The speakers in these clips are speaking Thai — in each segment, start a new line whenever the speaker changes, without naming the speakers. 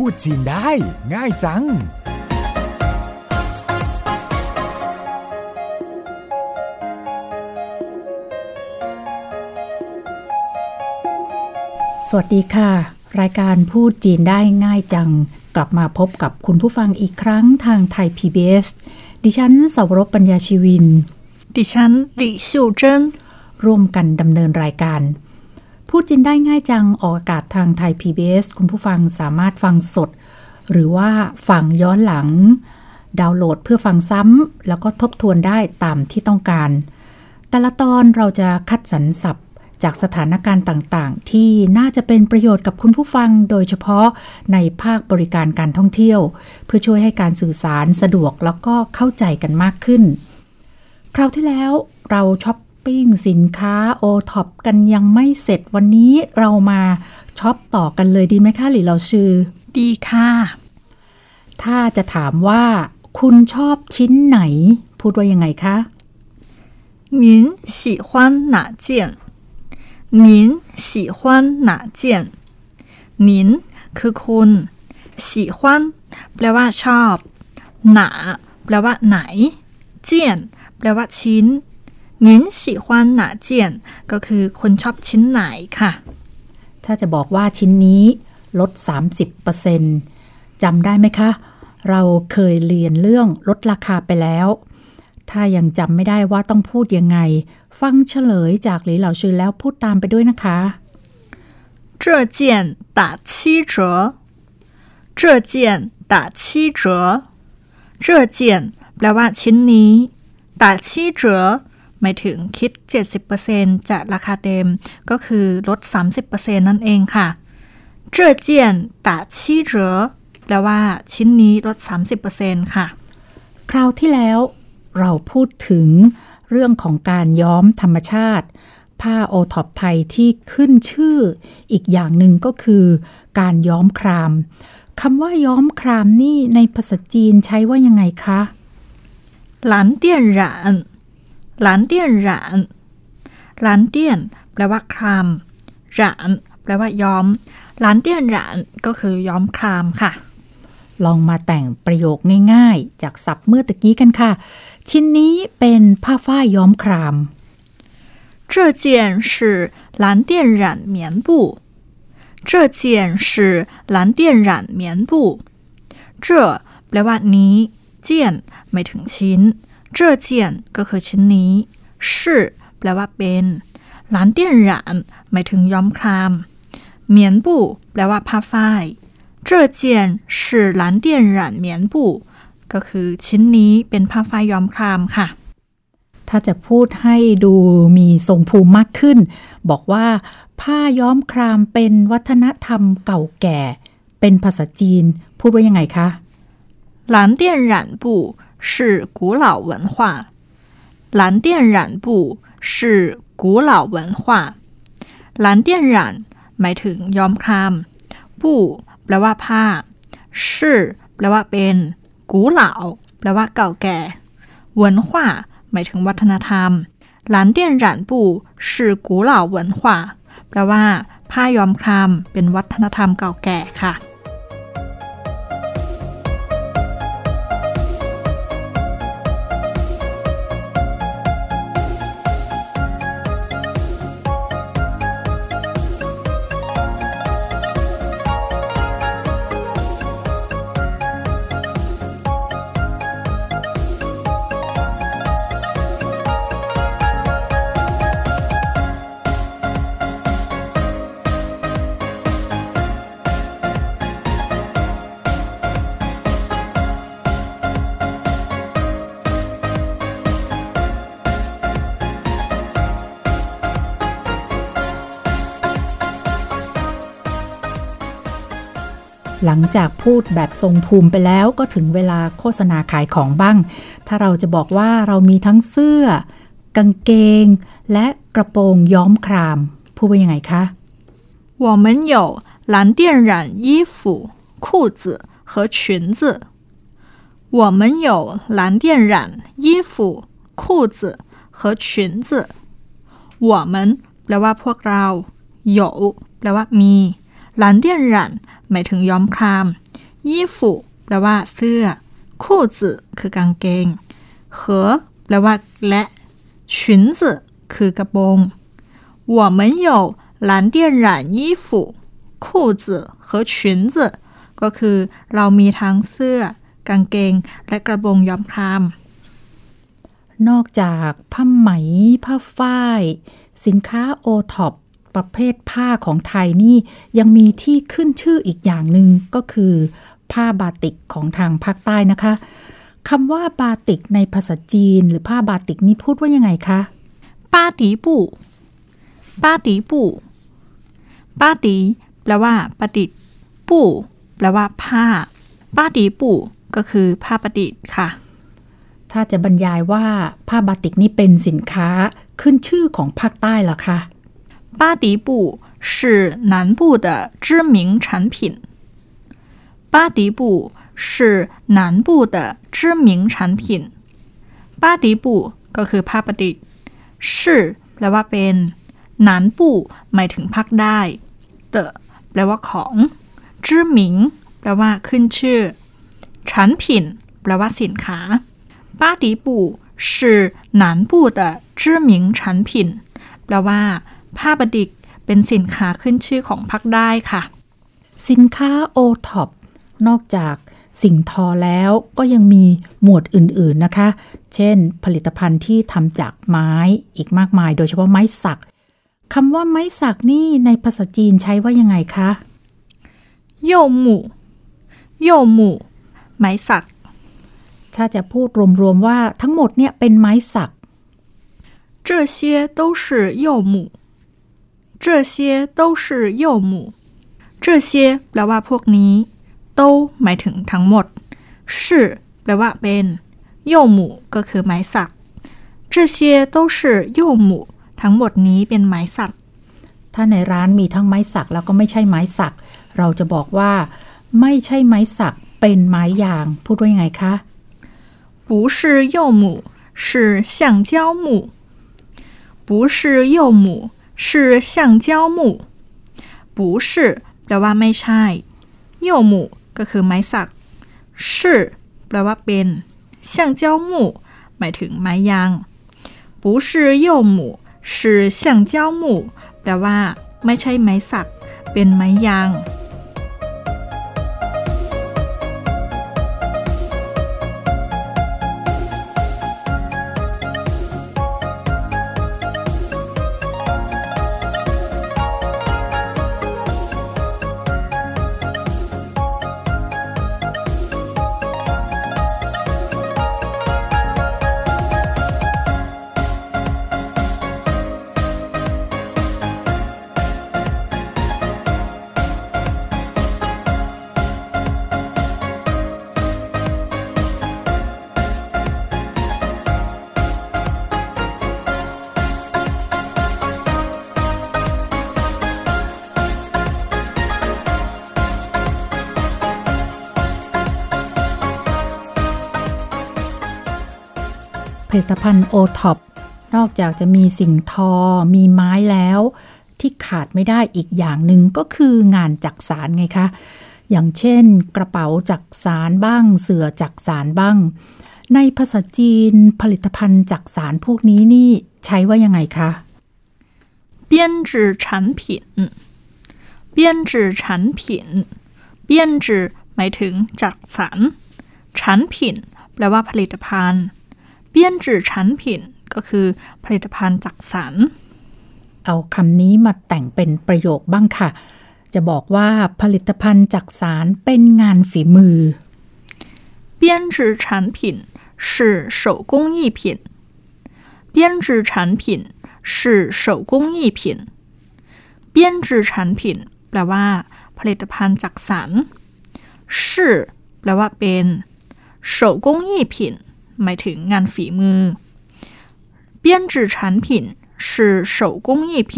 พูดจีนได้ ง่ายจัง
สวัสดีค่ะ รายการพูดจีนได้ง่ายจัง กลับมาพบกับคุณผู้ฟังอีกครั้งทางไทย PBS ดิฉันสาวรบปัญญาชีวิน
ดิฉันหลี่ชิวเจิ้น
ร่วมกันดำเนินรายการ พูดจีนได้ง่ายจังออกอากาศทางไทย PBS คุณผู้ฟังสามารถฟังสด หรือว่าฟังย้อนหลัง ดาวน์โหลดเพื่อฟังซ้ำแล้วก็ทบทวนได้ตามที่ต้องการ แต่ละตอนเราจะคัดสรรศัพท์จากสถานการณ์ต่างๆ ที่น่าจะเป็นประโยชน์กับคุณผู้ฟังโดยเฉพาะในภาคบริการการท่องเที่ยว เพื่อช่วยให้การสื่อสารสะดวกแล้วก็เข้าใจกันมากขึ้น คราวที่แล้วเราช้อป ปิ้งสินค้าโอท็อปกันยังไม่เสร็จวันนี้เรามาช็อปต่อกันเลยดีไหมคะหรือเราชื่อ
ดีค่ะ
ถ้าจะถามว่า คุณชอบชิ้นไหน พูดว่ายังไงคะ
您喜欢哪件您喜欢哪件您คือคุณ喜欢แปลว่าชอบหนาแปลว่าไหน เจียน แปลว่าชิ้น 您喜欢哪件ก็คือคนชอบชิ้นไหนค่ะ
ถ้าจะบอกว่าชิ้นนี้ลด 30%จำได้ไหมคะ เราเคยเรียนเรื่องลดราคาไปแล้ว ถ้ายังจำไม่ได้ว่าต้องพูดยังไง ฟังเฉลยจากหลีเหล่าชื่อแล้วพูดตามไปด้วยนะคะ
这件打七折这件打七折这件แปลว่าชิ้นนี้打七折 หมายถึงคิด 70%จากราคาเดิมก็คือลด 30%นั่นเองค่ะ这件打七折แปลว่าชิ้นนี้ลด 30%ค่ะ
คราวที่แล้วเราพูดถึงเรื่องของการย้อมธรรมชาติ ผ้าโอท็อปไทยที่ขึ้นชื่อ อีกอย่างหนึ่งก็คือการย้อมครามคำว่าย้อมครามนี่ในภาษาจีนใช้ว่ายังไงคะ
หลานเตี้ยนหราน หลานเตี้ยนหรานหลานเตี้ยน แปลว่าครามหรานแปลว่าย้อมหลานเตี้ยนหรานก็คือย้อมครามค่ะ
ลองมาแต่งประโยคง่ายๆ จากศัพท์เมื่อตะกี้กันค่ะ ชิ้นนี้เป็นผ้าฝ้ายย้อมคราม
这件是蓝靛染棉布这件是蓝靛染棉布这แปลว่านี้ เจียนหมายถึงชิ้น 这จ้เจียนก็คือชิ้นนี้ชื่แปลว่าเป็นหลานเตี้ยนหลานหมายถึงย้อมคลามเหมียนบู่แปลว่าผ้าฝ้าย这件是蓝靛染棉布ก็คือชิ้นนี้เป็นผ้าฝ้ายย้อมคลามค่ะ
ถ้าจะพูดให้ดูมีทรงภูมิมากขึ้น บอกว่าผ้าย้อมครามเป็นวัฒนธรรมเก่าแก่ เป็นภาษาจีน พูดว่ายังไงคะ
หลานเตี้ยนหลานบู่ 是古老文化蓝靛染布是古老文化蓝靛染หมายถึงย้อมครามปูแปลว่าผ้าชื่อแปลว่าเป็น กูเหลาแปลว่าเก่าแก่文化หมายถึงวัฒนธรรมหลานเตี้ยนหรานปูชื่อกูเหล่าเหวินหว่าแปลว่า ผ้าย้อมครามเป็นวัฒนธรรมเก่าแก่ค่ะ
หลังจากพูดแบบทรงภูมิไปแล้วก็ถึงเวลาโฆษณาขายของบ้าง ถ้าเราจะบอกว่าเรามีทั้งเสื้อ กางเกง และกระโปรงย้อมคราม พูดว่ายังไงคะ
我们有蓝靛染衣服、裤子和裙子。我们有蓝靛染衣服、裤子和裙子。我们แปลว่าพวกเรา有แปลว่ามี หลานเตี้ยนหรันหมายถึงย้อมคราม ยี่ฝูแปลว่าเสื้อ คู่จืคือกางเกงเหอแปลว่าและ裙子คือกระโปรง我们有蓝电染衣服裤子和裙子ก็คือเรามีทั้งเสื้อ กางเกง และกระโปรงย้อมคราม
นอกจากผ้าไหม ผ้าฝ้าย สินค้าโอท็อป ประเภทผ้าของไทยนี่ยังมีที่ขึ้นชื่ออีกอย่างหนึ่งก็คือ ผ้าบาติกของทางภาคใต้นะคะคำว่าบาติกในภาษาจีน หรือผ้าบาติกนี่พูดว่ายังไงคะ
ป้าตีปูป้าตีปูป้าตีแปลว่าประดิษฐ์ปูแปลว่าผ้าป้าตีปูก็คือผ้าประดิษฐ์ค่ะ
ถ้าจะบรรยายว่าผ้าบาติกนี่เป็นสินค้าขึ้นชื่อของภาคใต้เหรอคะ
巴迪布是南部的知名产品。巴迪布是南部的知名产品。巴迪布ก็คือผ้าประดิษฐ์ชื่อแปลว่าเป็นหนานปูหมายถึงภาคได้เตแปลว่าของจื้อหมิงแปลว่าขึ้นชื่อฉันผินแปลว่าสินค้าป้าดีปู是南部的知名产品แปลว่า ผ้าประดิษฐ์เป็นสินค้าขึ้นชื่อของภาคได้ค่ะ
สินค้าโอท็อปนอกจากสิ่งทอแล้วก็ยังมีหมวดอื่นๆนะคะ เช่น ผลิตภัณฑ์ที่ทำจากไม้อีกมากมาย โดยเฉพาะไม้สักคำว่าไม้สักนี่ในภาษาจีนใช้ว่ายังไงคะ
柚木柚木ไม้สัก
ถ้าจะพูดรวมๆว่าทั้งหมดเนี่ยเป็นไม้สัก
这些都是柚木 这些都是柚木这些แปลว่าพวกนี้โตหมายถึงทั้งหมดชื่อแปลว่าเป็น柚木ก็คือไม้สัก这些都是柚木ทั้งหมดนี้เป็นไม้สัก
ถ้าในร้านมีทั้งไม้สักแล้วก็ไม่ใช่ไม้สัก เราจะบอกว่า ไม่ใช่ไม้สักเป็นไม้ยาง พูดว่ายังไงคะ
不是柚木是橡胶木不是柚木 是橡胶木不是แปลว่าไม่ใช่柚木ก็คือไม้สักชื่อแปลว่าเป็น橡胶木หมายถึงไม้ยาง不是柚木是橡胶木แปลว่า ไม่ใช่ไม้สัก เป็นไม้ยาง
ลิตภัณฑ์โอท็อปนอกจากจะมีสิ่งทอ มีไม้แล้ว ที่ขาดไม่ได้อีกอย่างหนึ่งก็คืองานจักสารไงคะ อย่างเช่น กระเป๋าจักสารบ้าง เสือจักสารบ้าง ในภาษาจีนผลิตภัณฑ์จักสารพวกนี้นี่ใช้ว่ายังไงคะ
编织产品编织产品编织หมายถึงจักสาร产品แปลว่าผลิตภัณฑ์ 编织产品ก็คือผลิตภัณฑ์จักสาร
เอาคำนี้มาแต่งเป็นประโยคบ้างค่ะ จะบอกว่าผลิตภัณฑ์จักสารเป็นงานฝีมือ
编织产品是手工艺品编织产品是手工艺品编织产品แปลว่า ผลิตภัณฑ์จักสาร是แปลว่าเป็น手工艺品 หมายถึงงานฝีมือ编织产品是手工艺品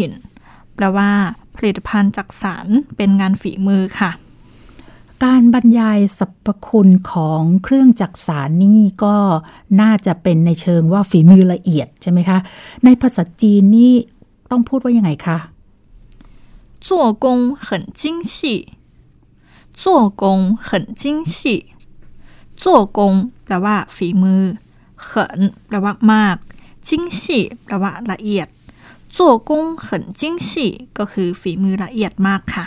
แปลว่า ผลิตภัณฑ์จักสารเป็นงานฝีมือค่ะ
การบรรยายสรรพคุณของเครื่องจักสารนี่ก็น่าจะเป็นในเชิงว่าฝีมือละเอียดใช่ไหมคะ ในภาษาจีนนี่ต้องพูดว่ายังไงคะ
做工很精细，做 做工很精细 โจกงแปลว่าฝีมือ เขินแปลว่ามาก จิ้งสี่แปลว่าละเอียดโจกงเขินจิ้งสี่ก็คือฝีมือละเอียดมากค่ะ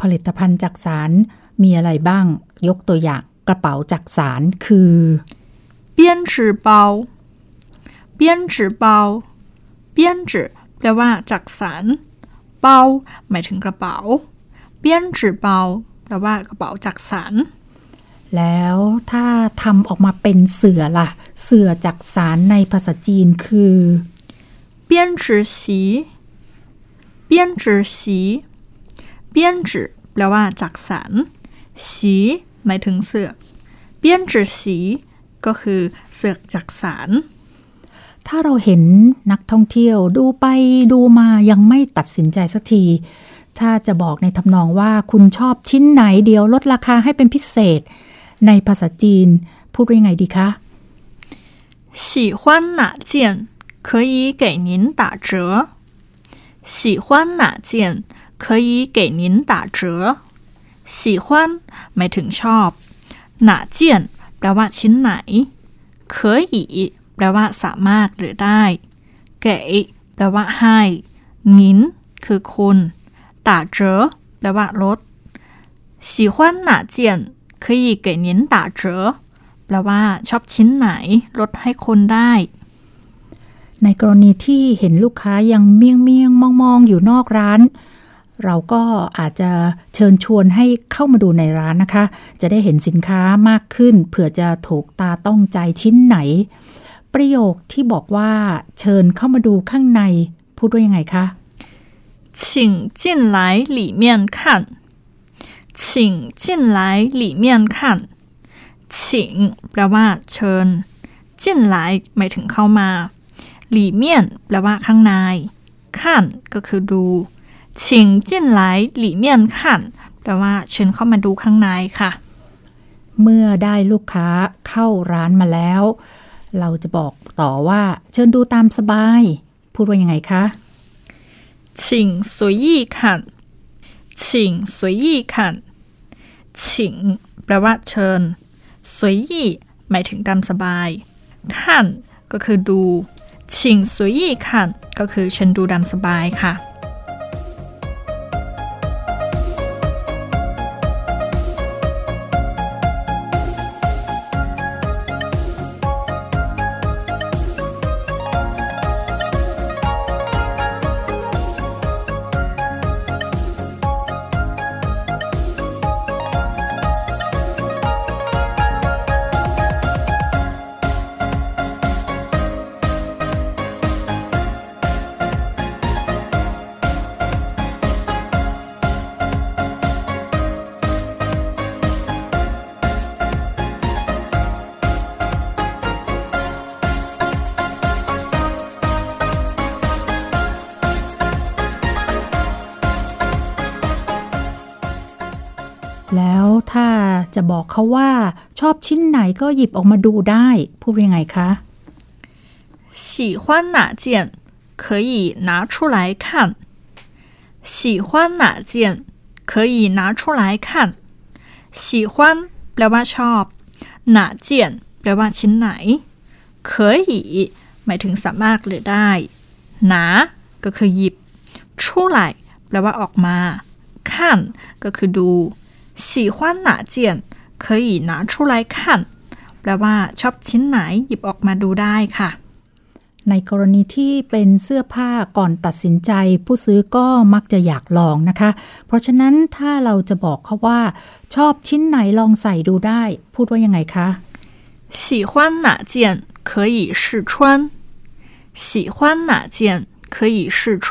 ผลิตภัณฑ์จากสารมีอะไรบ้าง ยกตัวอย่างกระเป๋าจากสารคือ
เบี้ยนจือเปาเบี้ยนจือเปาเบี้ยนจือแปลว่าจากสารเปาหมายถึงกระเป๋าเบี้ยนจือเปาแปลว่ากระเป๋าจากสาร
แล้วถ้าทำออกมาเป็นเสือล่ะ เสือจากสารในภาษาจีนคือ
เบี้ยนจือสีเบี้ยนจือสีเบี้ยนจือแปลว่าจากสารสีหมายถึงเสือเบี้ยนจือสีก็คือเสือจากสาร
ถ้าเราเห็นนักท่องเที่ยวดูไปดูมายังไม่ตัดสินใจสักที ถ้าจะบอกในทำนองว่าคุณชอบชิ้นไหนเดียวลดราคาให้เป็นพิเศษ ในภาษาจีน พูดว่ายังไงดีคะ
喜欢哪件可以给您打折喜欢哪件可以给您打折喜欢หมายถึงชอบหนาเจียนแปลว่าชิ้นไหน可以แปลว่าสามารถหรือได้เก๋แปลว่าให้นินคือคุณ打折แปลว่าลด喜欢哪件 可以给您打折แปลว่าชอบชิ้นไหน ลดให้คุณได้
ในกรณีที่เห็นลูกค้ายังเมี่ยงเมียงมองมองๆ อยู่นอกร้าน เราก็อาจจะเชิญชวนให้เข้ามาดูในร้านนะคะ จะได้เห็นสินค้ามากขึ้น เผื่อจะถูกตาต้องใจชิ้นไหน ประโยคที่บอกว่า เชิญเข้ามาดูข้างใน พูดว่ายังไงคะ
请进来里面看 请进来里面看请แปลว่า เชิญจิ้นหลายหมายถึงเข้ามา หลี่เมียนแปลว่าข้างในขั้นก็คือดูชิงจิ้นหลายหลี่เมียนขั้นแปลว่าเชิญเข้ามาดูข้างในค่ะ
เมื่อได้ลูกค้าเข้าร้านมาแล้ว เราจะบอกต่อว่า เชิญดูตามสบาย พูดว่ายังไงคะ
请随意看请随意 ฉิงแปลว่าเชิญ สวยยี่หมายถึงตามสบายขันก็คือดู ชิงสวยยี่ขันก็คือเชิญดูดามสบายค่ะ
จะบอกเขาว่า ชอบชิ้นไหนก็หยิบออกมาดูได้ พูดว่ายังไงคะ
喜欢哪件可以拿出来看喜欢哪件可以拿出来看喜欢แปลว่าชอบหนาเจียนแปลว่าชิ้นไหน可以หมายถึงสามารถหรือได้หนาก็คือหยิบ出来แปลว่าออกมาขั้นก็คือดู喜欢哪件 可以拿出来看แปลว่าชอบชิ้นไหนหยิบออกมาดูได้ค่ะ
ในกรณีที่เป็นเสื้อผ้าก่อนตัดสินใจ ผู้ซื้อก็มักจะอยากลองนะคะ เพราะฉะนั้นถ้าเราจะบอกเขาว่า ชอบชิ้นไหนลองใส่ดูได้ พูดว่ายังไงคะ
喜欢哪件可以试穿喜欢哪件可以试穿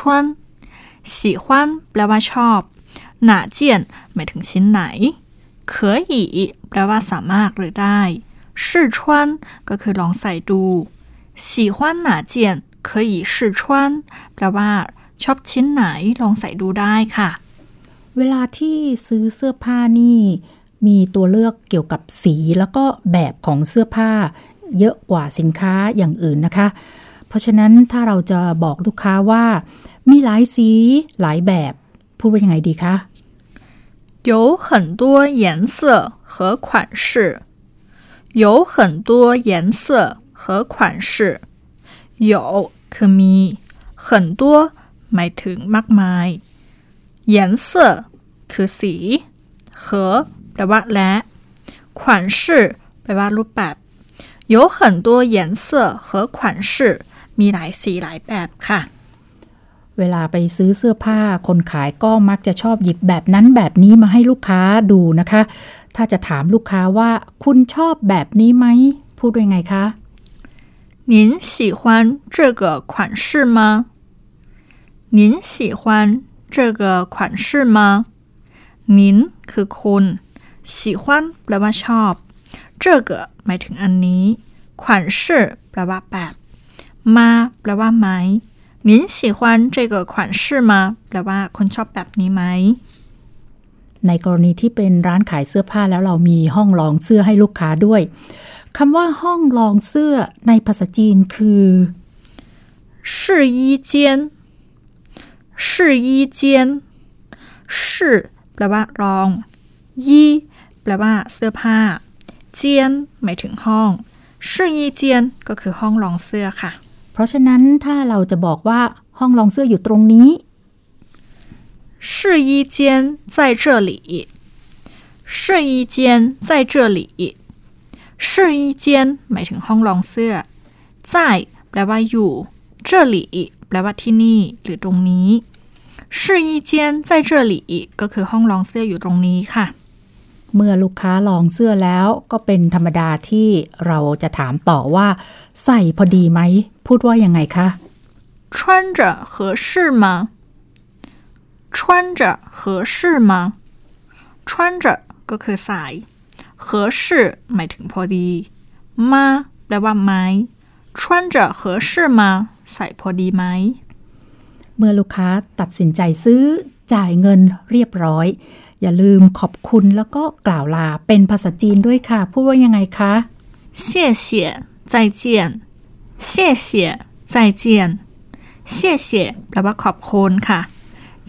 喜欢แปลว่าชอบหนาเจียนหมายถึงชิ้นไหน 可以แปลว่าสามารถหรือได้试穿ก็คือลองใส่ดู喜欢哪件可以试穿แปลว่า ชอบชิ้นไหนลองใส่ดูได้ค่ะ
เวลาที่ซื้อเสื้อผ้านี่ มีตัวเลือกเกี่ยวกับสีแล้วก็แบบของเสื้อผ้า เยอะกว่าสินค้าอย่างอื่นนะคะ เพราะฉะนั้นถ้าเราจะบอกลูกค้าว่า มีหลายสีหลายแบบ พูดว่ายังไงดีคะ
有很多颜色和款式，有很多颜色和款式。有คือมี很多หมายถึงมากมาย颜色คือสี和แปลว่าและ款式แปลว่ารูปแบบ有很多颜色和款式มีหลายสีหลายแบบค่ะ
เวลาไปซื้อเสื้อผ้าคนขายก็มักจะชอบหยิบแบบนั้นแบบนี้มาให้ลูกค้าดูนะคะ ถ้าจะถามลูกค้าว่า คุณชอบแบบนี้ไหม พูดว่าไงคะ
您喜欢这个款式吗？您喜欢这个款式吗？您คือคุณ喜欢แปลว่าชอบ这个หมายถึงอันนี้款式แปลว่าแบบมาแปลว่าไหม 您喜欢这个款式吗แปลว่าคุณชอบแบบนี้ไหม
ในกรณีที่เป็นร้านขายเสื้อผ้าแล้วเรามีห้องลองเสื้อให้ลูกค้าด้วยคำว่าห้องลองเสื้อในภาษาจีนคือ
试衣间试衣间试แปลว่าลองยี่แปลว่าเสื้อผ้า เจียนหมายถึงห้อง试衣间ก็คือห้องลองเสื้อค่ะ
เพ ราะฉะนั้นถ้าเราจะบอกว่าห้องลองเสื้ออยู่ตรงนี้
试衣间在这里试衣间在这里试衣间หมายถึงห้องลองเสื้อ在แปลว่าอยู่这里แปลว่าที่นี่ หรือตรงนี้试衣间在这里ก็คือห้องลองเสื้ออยู่ตรงนี้ค่ะ
เมื่อลูกค้าลองเสื้อแล้วก็เป็นธรรมดาที่เราจะถามต่อว่า ใส่พอดีไหม พูดว่ายังไงคะ
穿着合适吗？穿着合适吗？穿着ก็คือใส่合适หมายถึงพอดีมาแปลว่าไหม穿着合适吗ใส่พอดีไหม
เมื่อลูกค้าตัดสินใจซื้อจ่ายเงินเรียบร้อย อย่าลืมขอบคุณแล้วก็กล่าวลาเป็นภาษาจีนด้วยค่ะ พูดว่ายังไงคะ
谢谢再见谢谢再见谢谢แปลว่าขอบคุณค่ะ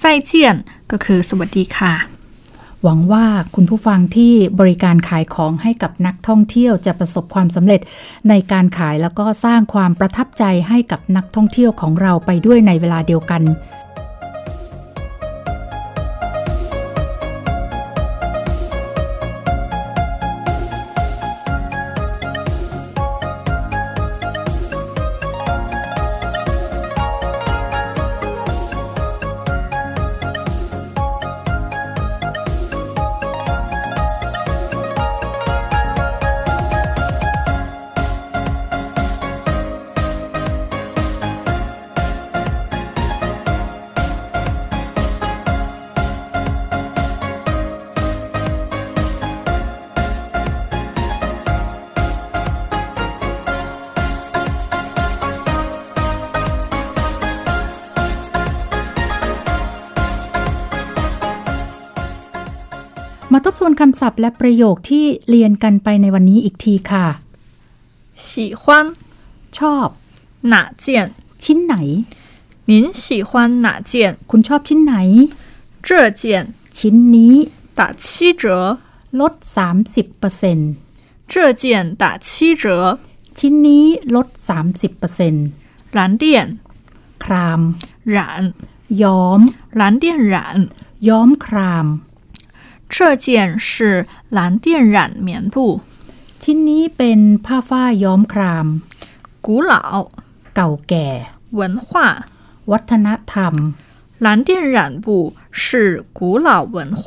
再见ก็คือสวัสดีค่ะ
หวังว่าคุณผู้ฟังที่บริการขายของให้กับนักท่องเที่ยวจะประสบความสำเร็จในการขายแล้วก็สร้างความประทับใจให้กับนักท่องเที่ยวของเราไปด้วยในเวลาเดียวกัน ทบทวนคำศัพท์และประโยคที่เรียนกันไปในวันนี้อีกทีค่ะ
喜欢
ชอบ
哪件？
ชิ้นไหน
您喜欢哪件？
คุณชอบชิ้นไหน
这件
ชิ้นนี้
打七折，
ลด 30%
这件打七折。
ชิ้นนี้ลด 30%
蓝靛
คราม
染，
ย้อม
蓝靛染。
ย้อมคราม
这件是蓝靛染棉布，
ชิ้นนี้เป็นผ้าฝ้ายย้อมคราม
古老
เก่าแก่
文化。
วัฒนธรรม
蓝靛染布是古老文化。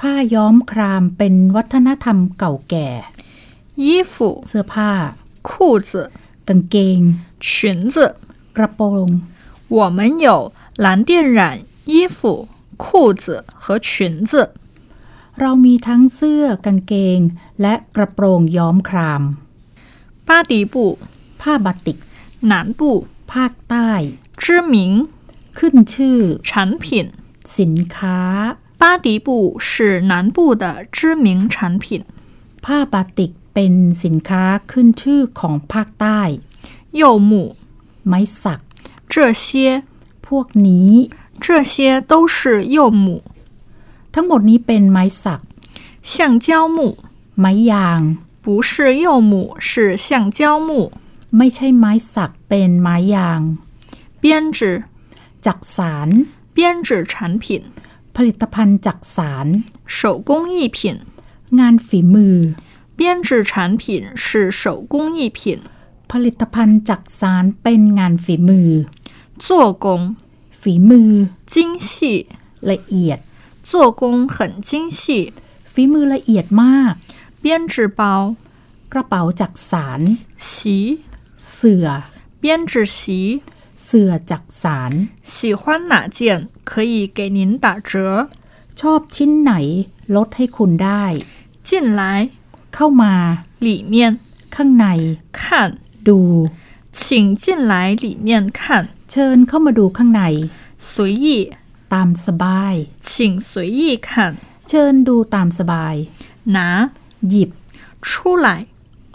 ผ้าย้อมครามเป็นวัฒนธรรมเก่าแก่
衣服、
เสื้อผ้า
裤子、
กางเกง
裙子，
กระโปรง
我们有蓝靛染衣服、裤子和裙子。
เรามีทั้งเสื้อกางเกง และกระโปรงย้อมคราม
巴迪布、
ผ้าบาติก
南部
ภาคใต้
知名
ขึ้นชื่อ
产品。
สินค้า
巴迪布是南部的知名产品。
ผ้าบาติกเป็นสินค้าขึ้นชื่อของภาคใต้
柚木，
ไม้สัก
这些
พวกนี้
这些都是柚木。
ทั้งหมดนี้เป็นไม้สัก
橡胶木
ไม้ยาง
不是柚木，是橡胶木。
ไม่ใช่ไม้สักเป็นไม้ยาง
编织
จักสาร
编织产品，
ผลิตภัณฑ์จักสาร
手工艺品。
งานฝีมือ
编织产品是手工艺品，
ผลิตภัณฑ์จักสารเป็นงานฝีมือ
做工
ฝีมือ
精细，
ละเอียด
做工很精细。
ฝีมือละเอียดมาก
编织包
กระเป๋าจักสาร
席，
เสื่อ
编织席。
เสื่อจักสาร
喜欢哪件可以给您打折？
ชอบชิ้นไหน ลดให้คุณได้
进来，
เข้ามา
里面
ข้างใน
看，
ดู
请进来里面看，
เชิญเข้ามาดูข้างใน
随意，
ตามสบาย
请随意看，
เชิญดูตามสบาย
拿
หยิบ
出来。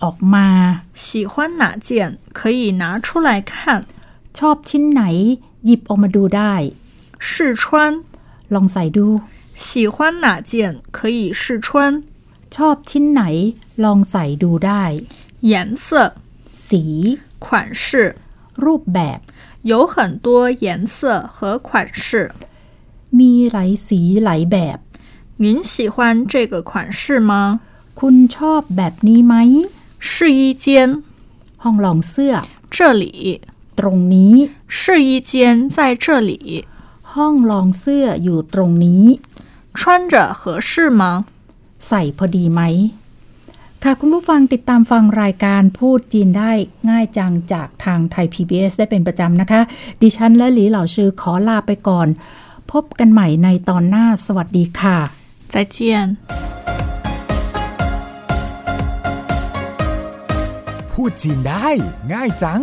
ออกมา
喜欢哪件可以拿出来看？
ชอบชิ้นไหน หยิบออกมาดูได้
试穿，
ลองใส่ดู
喜欢哪件可以试穿？
ชอบชิ้นไหน ลองใส่ดูได้
颜色、
สี
款式
รูปแบบ
有很多颜色和款式。
มีหลายสีหลายแบบ
您喜欢这个款式吗？
คุณชอบแบบนี้ไหม
试衣间
ห้องลองเสื้อ
这里，
ตรงนี้
试衣间在这里，
ห้องลองเสื้ออยู่ตรงนี้
穿着合适吗？
ใส่พอดีไหม ค่ะคุณผู้ฟังติดตามฟังรายการพูดจีนได้ง่ายจังจากทางไทย PBS ได้เป็นประจำนะคะ ดิฉันและหลีเหล่าชื่อขอลาไปก่อน พบกันใหม่ในตอนหน้าสวัสดีค่ะ
再见。
พูดจีนได้ ง่ายจัง